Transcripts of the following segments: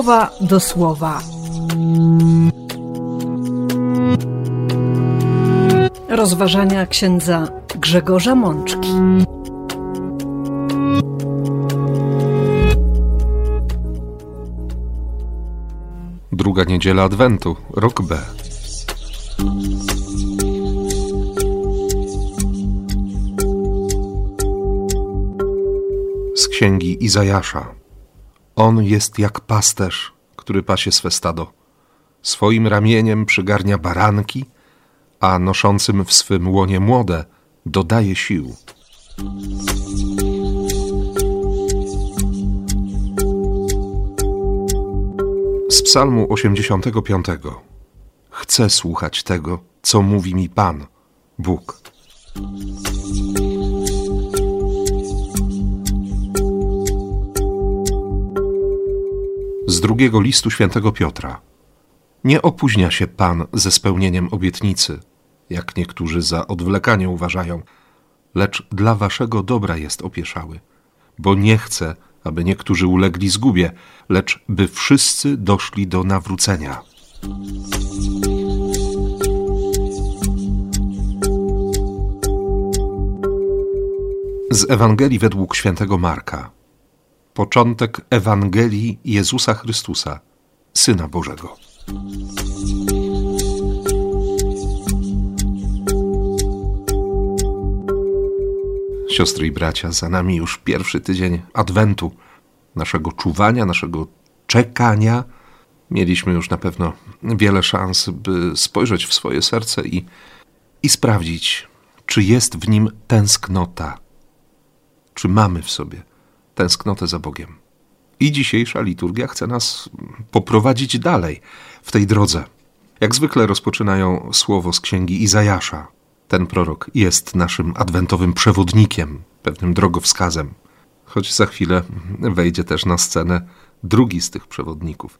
słowa do słowa. Rozważania księdza Grzegorza Mączki. Druga niedziela Adwentu, rok B. Z księgi Izajasza. On jest jak pasterz, który pasie swe stado. Swoim ramieniem przygarnia baranki, a noszącym w swym łonie młode dodaje sił. Z Psalmu 85. Chcę słuchać tego, co mówi mi Pan, Bóg. Z drugiego listu świętego Piotra. Nie opóźnia się Pan ze spełnieniem obietnicy, jak niektórzy za odwlekanie uważają, lecz dla waszego dobra jest opieszały, bo nie chce, aby niektórzy ulegli zgubie, lecz by wszyscy doszli do nawrócenia. Z Ewangelii według świętego Marka. Początek Ewangelii Jezusa Chrystusa, Syna Bożego. Siostry i bracia, za nami już pierwszy tydzień Adwentu, naszego czuwania, naszego czekania. Mieliśmy już na pewno wiele szans, by spojrzeć w swoje serce i, i sprawdzić, czy jest w nim tęsknota, czy mamy w sobie tęsknotę za Bogiem. I dzisiejsza liturgia chce nas poprowadzić dalej w tej drodze. Jak zwykle rozpoczynają słowo z księgi Izajasza. Ten prorok jest naszym adwentowym przewodnikiem, pewnym drogowskazem. Choć za chwilę wejdzie też na scenę drugi z tych przewodników.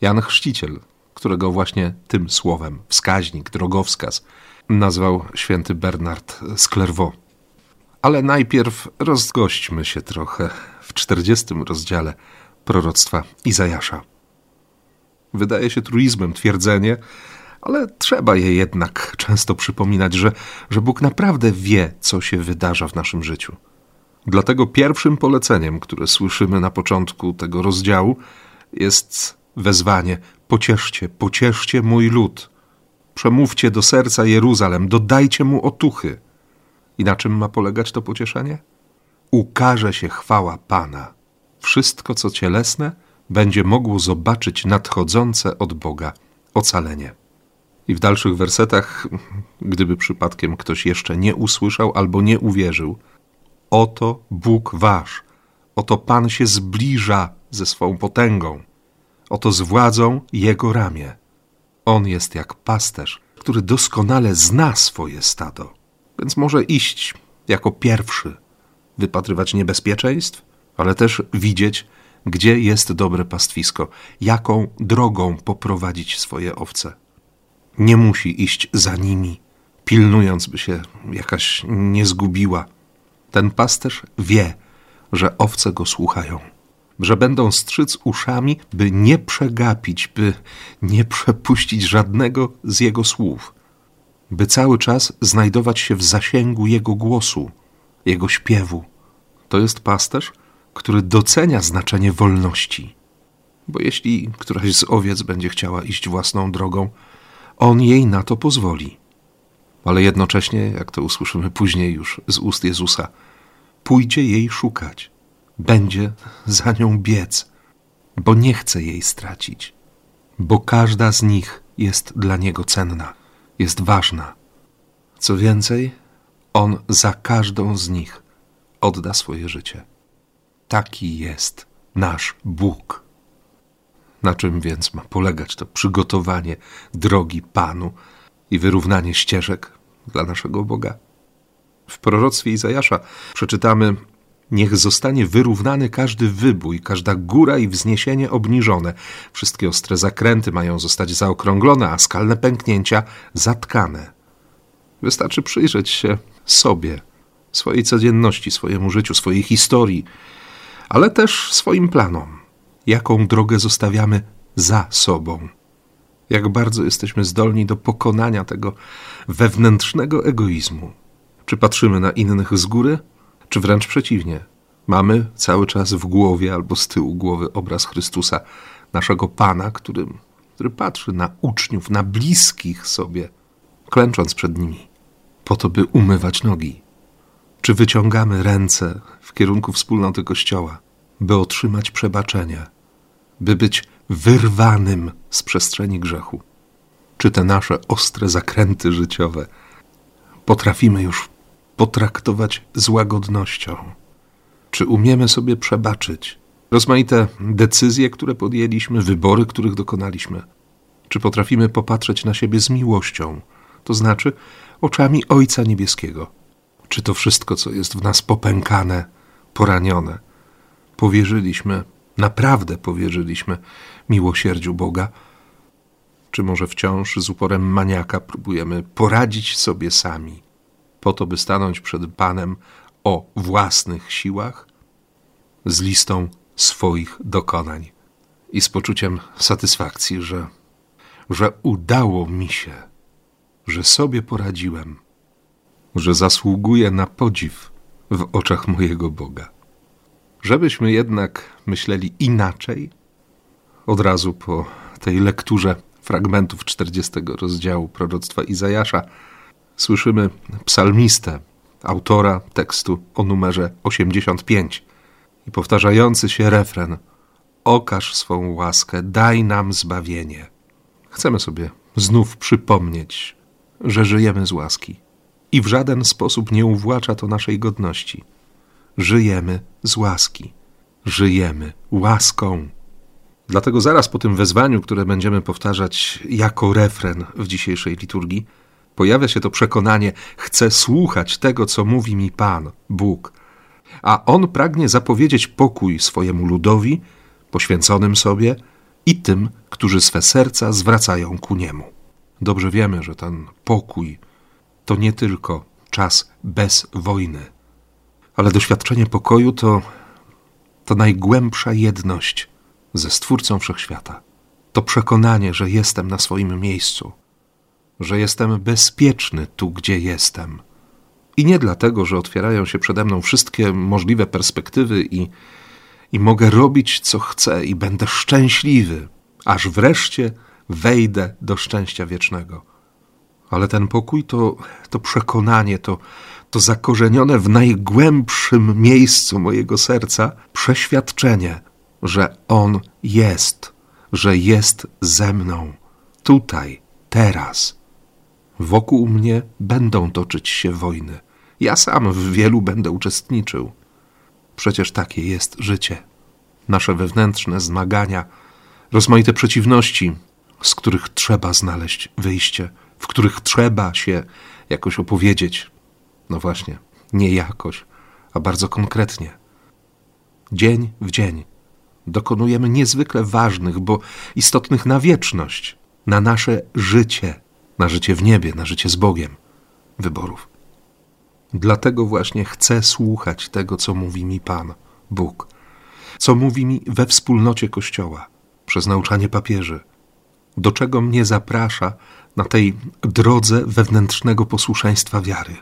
Jan Chrzciciel, którego właśnie tym słowem, wskaźnik, drogowskaz, nazwał święty Bernard z Clairvaux. Ale najpierw rozgośćmy się trochę w czterdziestym rozdziale proroctwa Izajasza. Wydaje się truizmem twierdzenie, ale trzeba je jednak często przypominać, że, że Bóg naprawdę wie, co się wydarza w naszym życiu. Dlatego pierwszym poleceniem, które słyszymy na początku tego rozdziału, jest wezwanie: pocieszcie, pocieszcie mój lud. Przemówcie do serca Jeruzalem, dodajcie mu otuchy. I na czym ma polegać to pocieszenie? Ukaże się chwała Pana. Wszystko, co cielesne, będzie mogło zobaczyć nadchodzące od Boga ocalenie. I w dalszych wersetach, gdyby przypadkiem ktoś jeszcze nie usłyszał albo nie uwierzył, oto Bóg wasz, oto Pan się zbliża ze swą potęgą, oto z władzą Jego ramię. On jest jak pasterz, który doskonale zna swoje stado, więc może iść jako pierwszy, wypatrywać niebezpieczeństw, ale też widzieć, gdzie jest dobre pastwisko, jaką drogą poprowadzić swoje owce nie musi iść za nimi, pilnując, by się jakaś nie zgubiła. Ten pasterz wie, że owce go słuchają, że będą strzyc uszami, by nie przegapić, by nie przepuścić żadnego z jego słów, by cały czas znajdować się w zasięgu jego głosu, jego śpiewu. To jest pasterz, który docenia znaczenie wolności. Bo jeśli któraś z owiec będzie chciała iść własną drogą, on jej na to pozwoli. Ale jednocześnie, jak to usłyszymy później już z ust Jezusa, pójdzie jej szukać, będzie za nią biec, bo nie chce jej stracić, bo każda z nich jest dla niego cenna, jest ważna. Co więcej, on za każdą z nich odda swoje życie. Taki jest nasz Bóg. Na czym więc ma polegać to przygotowanie drogi Panu i wyrównanie ścieżek dla naszego Boga? W proroctwie Izajasza przeczytamy: Niech zostanie wyrównany każdy wybój, każda góra i wzniesienie obniżone. Wszystkie ostre zakręty mają zostać zaokrąglone, a skalne pęknięcia zatkane. Wystarczy przyjrzeć się sobie, swojej codzienności, swojemu życiu, swojej historii, ale też swoim planom jaką drogę zostawiamy za sobą. Jak bardzo jesteśmy zdolni do pokonania tego wewnętrznego egoizmu. Czy patrzymy na innych z góry, czy wręcz przeciwnie? Mamy cały czas w głowie albo z tyłu głowy obraz Chrystusa, naszego Pana, który, który patrzy na uczniów, na bliskich sobie, klęcząc przed nimi, po to, by umywać nogi. Czy wyciągamy ręce w kierunku wspólnoty Kościoła, by otrzymać przebaczenie, by być wyrwanym z przestrzeni grzechu? Czy te nasze ostre zakręty życiowe potrafimy już potraktować z łagodnością? Czy umiemy sobie przebaczyć rozmaite decyzje, które podjęliśmy, wybory, których dokonaliśmy? Czy potrafimy popatrzeć na siebie z miłością, to znaczy oczami Ojca Niebieskiego? Czy to wszystko, co jest w nas popękane, poranione, powierzyliśmy, naprawdę powierzyliśmy miłosierdziu Boga? Czy może wciąż z uporem maniaka próbujemy poradzić sobie sami, po to, by stanąć przed Panem o własnych siłach, z listą swoich dokonań i z poczuciem satysfakcji, że, że udało mi się, że sobie poradziłem, że zasługuję na podziw w oczach mojego Boga. Żebyśmy jednak myśleli inaczej, od razu po tej lekturze fragmentów 40 rozdziału proroctwa Izajasza, słyszymy psalmistę, autora tekstu o numerze 85 i powtarzający się refren: Okaż swą łaskę, daj nam zbawienie. Chcemy sobie znów przypomnieć, że żyjemy z łaski i w żaden sposób nie uwłacza to naszej godności. Żyjemy z łaski, żyjemy łaską. Dlatego zaraz po tym wezwaniu, które będziemy powtarzać jako refren w dzisiejszej liturgii, pojawia się to przekonanie: chcę słuchać tego, co mówi mi Pan, Bóg. A On pragnie zapowiedzieć pokój swojemu ludowi, poświęconym sobie i tym, którzy swe serca zwracają ku Niemu. Dobrze wiemy, że ten pokój to nie tylko czas bez wojny, ale doświadczenie pokoju to, to najgłębsza jedność ze Stwórcą Wszechświata. To przekonanie, że jestem na swoim miejscu, że jestem bezpieczny tu, gdzie jestem. I nie dlatego, że otwierają się przede mną wszystkie możliwe perspektywy i, i mogę robić, co chcę, i będę szczęśliwy, aż wreszcie wejdę do szczęścia wiecznego. Ale ten pokój to, to przekonanie, to, to zakorzenione w najgłębszym miejscu mojego serca przeświadczenie, że On jest, że jest ze mną, tutaj, teraz. Wokół mnie będą toczyć się wojny. Ja sam w wielu będę uczestniczył. Przecież takie jest życie. Nasze wewnętrzne zmagania, rozmaite przeciwności, z których trzeba znaleźć wyjście, w których trzeba się jakoś opowiedzieć. No właśnie, nie jakoś, a bardzo konkretnie. Dzień w dzień dokonujemy niezwykle ważnych, bo istotnych na wieczność, na nasze życie, na życie w niebie, na życie z Bogiem wyborów. Dlatego właśnie chcę słuchać tego, co mówi mi Pan, Bóg, co mówi mi we wspólnocie Kościoła, przez nauczanie papieży, do czego mnie zaprasza na tej drodze wewnętrznego posłuszeństwa wiary,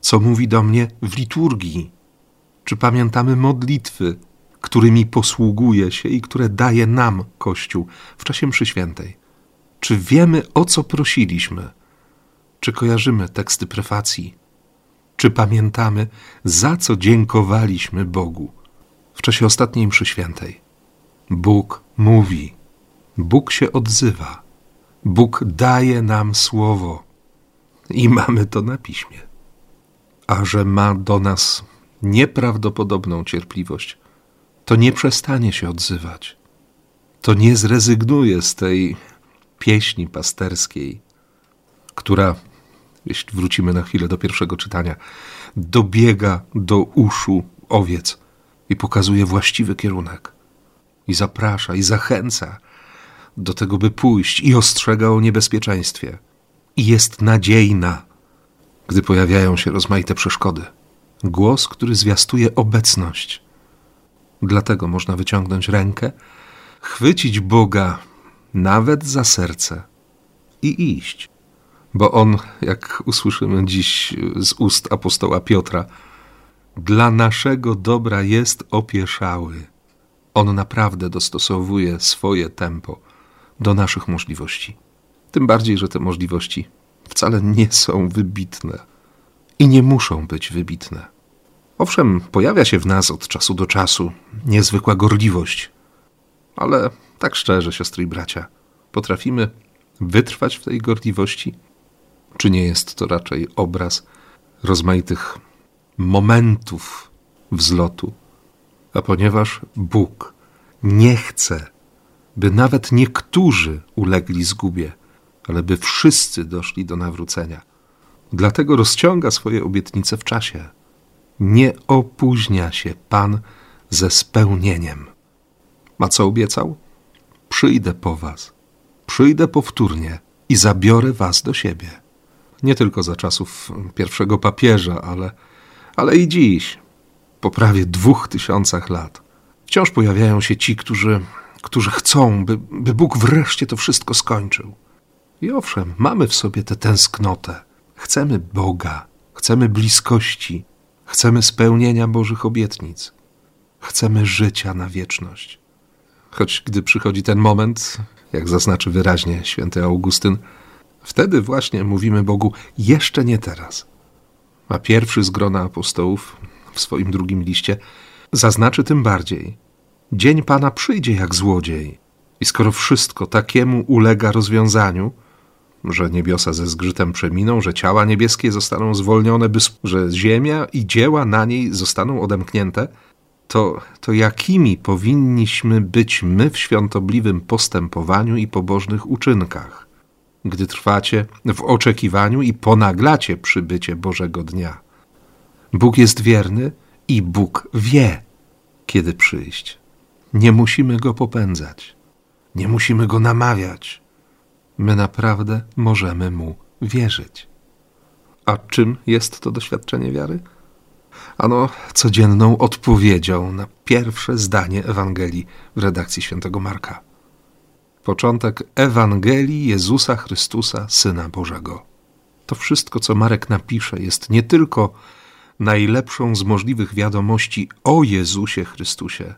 co mówi do mnie w liturgii, czy pamiętamy modlitwy, którymi posługuje się i które daje nam Kościół w czasie mszy świętej. Czy wiemy, o co prosiliśmy? Czy kojarzymy teksty prefacji? Czy pamiętamy, za co dziękowaliśmy Bogu w czasie ostatniej mszy świętej? Bóg mówi, Bóg się odzywa, Bóg daje nam słowo i mamy to na piśmie. A że ma do nas nieprawdopodobną cierpliwość, to nie przestanie się odzywać. To nie zrezygnuje z tej pieśni pasterskiej, która, jeśli wrócimy na chwilę do pierwszego czytania, dobiega do uszu owiec i pokazuje właściwy kierunek, i zaprasza, i zachęca do tego, by pójść, i ostrzega o niebezpieczeństwie, i jest nadziejna, gdy pojawiają się rozmaite przeszkody. Głos, który zwiastuje obecność. Dlatego można wyciągnąć rękę, chwycić Boga nawet za serce i iść. Bo on, jak usłyszymy dziś z ust apostoła Piotra, dla naszego dobra jest opieszały. On naprawdę dostosowuje swoje tempo do naszych możliwości. Tym bardziej, że te możliwości wcale nie są wybitne i nie muszą być wybitne. Owszem, pojawia się w nas od czasu do czasu niezwykła gorliwość, ale tak szczerze, siostry i bracia, potrafimy wytrwać w tej gorliwości? Czy nie jest to raczej obraz rozmaitych momentów wzlotu? A ponieważ Bóg nie chce, by nawet niektórzy ulegli zgubie, ale by wszyscy doszli do nawrócenia, dlatego rozciąga swoje obietnice w czasie. Nie opóźnia się Pan ze spełnieniem. A co obiecał? Przyjdę po was, przyjdę powtórnie i zabiorę was do siebie. Nie tylko za czasów pierwszego papieża, ale, ale i dziś, po prawie dwóch tysiącach lat. Wciąż pojawiają się ci, którzy, którzy chcą, by, by Bóg wreszcie to wszystko skończył. I owszem, mamy w sobie tę tęsknotę. Chcemy Boga, chcemy bliskości, chcemy spełnienia Bożych obietnic, chcemy życia na wieczność. Choć gdy przychodzi ten moment, jak zaznaczy wyraźnie święty Augustyn, wtedy właśnie mówimy Bogu jeszcze nie teraz. A pierwszy z grona apostołów w swoim drugim liście zaznaczy tym bardziej: Dzień Pana przyjdzie jak złodziej. I skoro wszystko takiemu ulega rozwiązaniu, że niebiosa ze zgrzytem przeminą, że ciała niebieskie zostaną zwolnione, by, że ziemia i dzieła na niej zostaną odemknięte, to, to jakimi powinniśmy być my w świątobliwym postępowaniu i pobożnych uczynkach, gdy trwacie w oczekiwaniu i ponaglacie przybycie Bożego Dnia? Bóg jest wierny i Bóg wie, kiedy przyjść. Nie musimy go popędzać, nie musimy go namawiać. My naprawdę możemy mu wierzyć. A czym jest to doświadczenie wiary? Ano codzienną odpowiedzią na pierwsze zdanie Ewangelii w redakcji świętego Marka. Początek Ewangelii Jezusa Chrystusa, Syna Bożego. To wszystko, co Marek napisze, jest nie tylko najlepszą z możliwych wiadomości o Jezusie Chrystusie,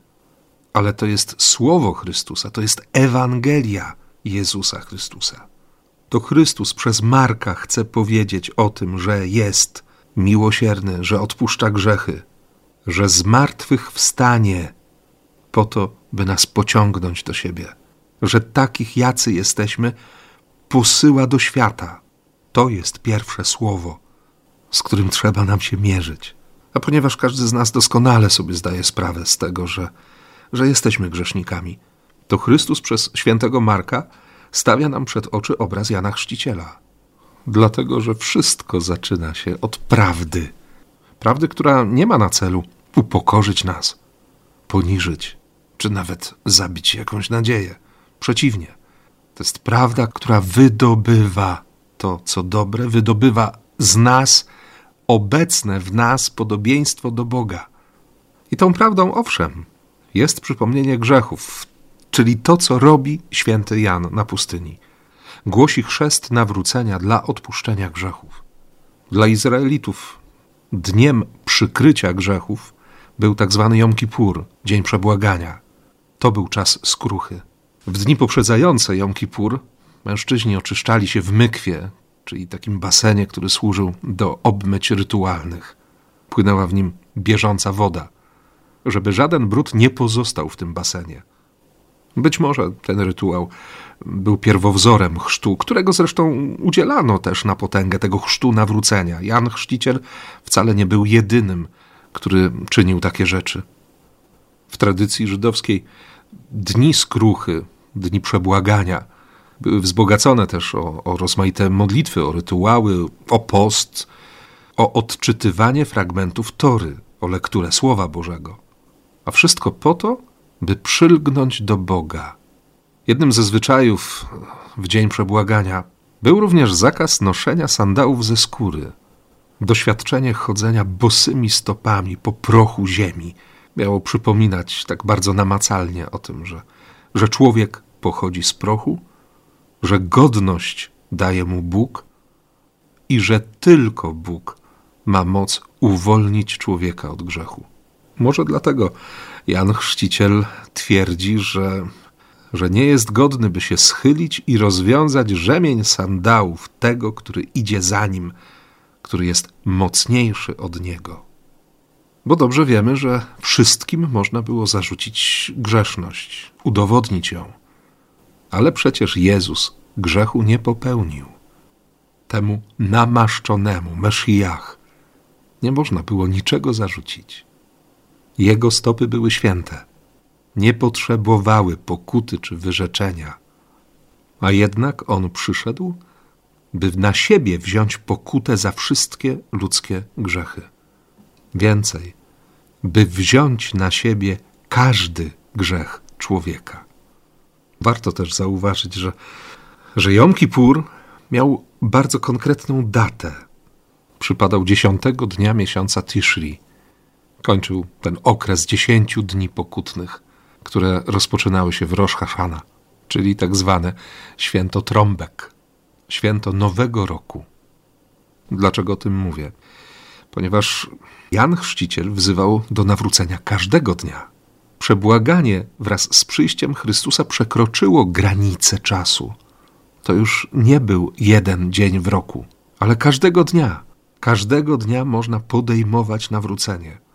ale to jest Słowo Chrystusa, to jest Ewangelia Jezusa Chrystusa. To Chrystus przez Marka chce powiedzieć o tym, że jest miłosierny, że odpuszcza grzechy, że z martwych wstanie po to, by nas pociągnąć do siebie, że takich jacy jesteśmy, posyła do świata. To jest pierwsze słowo, z którym trzeba nam się mierzyć. A ponieważ każdy z nas doskonale sobie zdaje sprawę z tego, że, że jesteśmy grzesznikami, to Chrystus przez świętego Marka stawia nam przed oczy obraz Jana Chrzciciela dlatego że wszystko zaczyna się od prawdy. Prawdy, która nie ma na celu upokorzyć nas, poniżyć, czy nawet zabić jakąś nadzieję. Przeciwnie, to jest prawda, która wydobywa to, co dobre, wydobywa z nas obecne w nas podobieństwo do Boga. I tą prawdą, owszem, jest przypomnienie grzechów, czyli to, co robi święty Jan na pustyni głosi chrzest nawrócenia dla odpuszczenia grzechów. Dla Izraelitów dniem przykrycia grzechów był tak zwany Jom Kippur, dzień przebłagania. To był czas skruchy. W dni poprzedzające Jom Kippur mężczyźni oczyszczali się w mykwie, czyli takim basenie, który służył do obmyć rytualnych. Płynęła w nim bieżąca woda, żeby żaden brud nie pozostał w tym basenie. Być może ten rytuał był pierwowzorem chrztu, którego zresztą udzielano też na potęgę tego chrztu nawrócenia. Jan Chrzciciel wcale nie był jedynym, który czynił takie rzeczy. W tradycji żydowskiej dni skruchy, dni przebłagania były wzbogacone też o, o rozmaite modlitwy, o rytuały, o post, o odczytywanie fragmentów Tory, o lekturę Słowa Bożego. A wszystko po to, by przylgnąć do Boga. Jednym ze zwyczajów w dzień przebłagania był również zakaz noszenia sandałów ze skóry, doświadczenie chodzenia bosymi stopami po prochu ziemi, miało przypominać tak bardzo namacalnie o tym, że, że człowiek pochodzi z prochu, że godność daje mu Bóg i że tylko Bóg ma moc uwolnić człowieka od grzechu. Może dlatego Jan Chrzciciel twierdzi, że, że nie jest godny, by się schylić i rozwiązać rzemień sandałów tego, który idzie za nim, który jest mocniejszy od niego. Bo dobrze wiemy, że wszystkim można było zarzucić grzeszność, udowodnić ją. Ale przecież Jezus grzechu nie popełnił. Temu namaszczonemu, Meszyjach, nie można było niczego zarzucić. Jego stopy były święte, nie potrzebowały pokuty czy wyrzeczenia, a jednak on przyszedł, by na siebie wziąć pokutę za wszystkie ludzkie grzechy. Więcej, by wziąć na siebie każdy grzech człowieka. Warto też zauważyć, że, że Jom Kippur miał bardzo konkretną datę. Przypadał dziesiątego dnia miesiąca Tishri. Kończył ten okres dziesięciu dni pokutnych, które rozpoczynały się w Rosh Hashana, czyli tak zwane święto trąbek, święto Nowego Roku. Dlaczego o tym mówię? Ponieważ Jan Chrzciciel wzywał do nawrócenia każdego dnia. Przebłaganie wraz z przyjściem Chrystusa przekroczyło granice czasu. To już nie był jeden dzień w roku, ale każdego dnia. Każdego dnia można podejmować nawrócenie.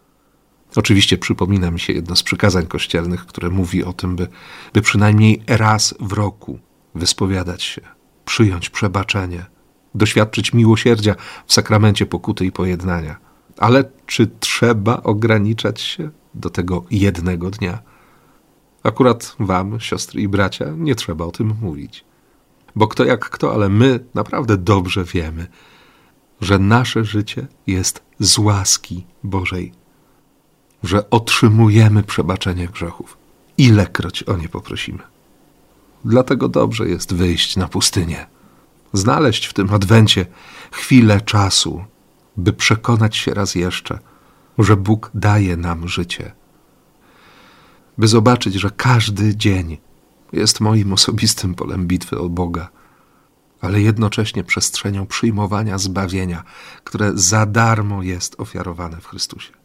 Oczywiście przypomina mi się jedno z przykazań kościelnych, które mówi o tym, by, by przynajmniej raz w roku wyspowiadać się, przyjąć przebaczenie, doświadczyć miłosierdzia w sakramencie pokuty i pojednania. Ale czy trzeba ograniczać się do tego jednego dnia? Akurat wam, siostry i bracia, nie trzeba o tym mówić. Bo kto jak kto, ale my naprawdę dobrze wiemy, że nasze życie jest z łaski Bożej, że otrzymujemy przebaczenie grzechów, ilekroć o nie poprosimy. Dlatego dobrze jest wyjść na pustynię, znaleźć w tym adwencie chwilę czasu, by przekonać się raz jeszcze, że Bóg daje nam życie, by zobaczyć, że każdy dzień jest moim osobistym polem bitwy o Boga, ale jednocześnie przestrzenią przyjmowania zbawienia, które za darmo jest ofiarowane w Chrystusie.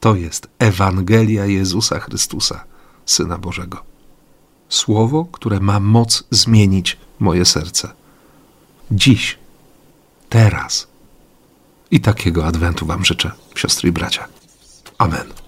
To jest Ewangelia Jezusa Chrystusa, Syna Bożego. Słowo, które ma moc zmienić moje serce. Dziś, teraz. I takiego adwentu Wam życzę, siostry i bracia. Amen.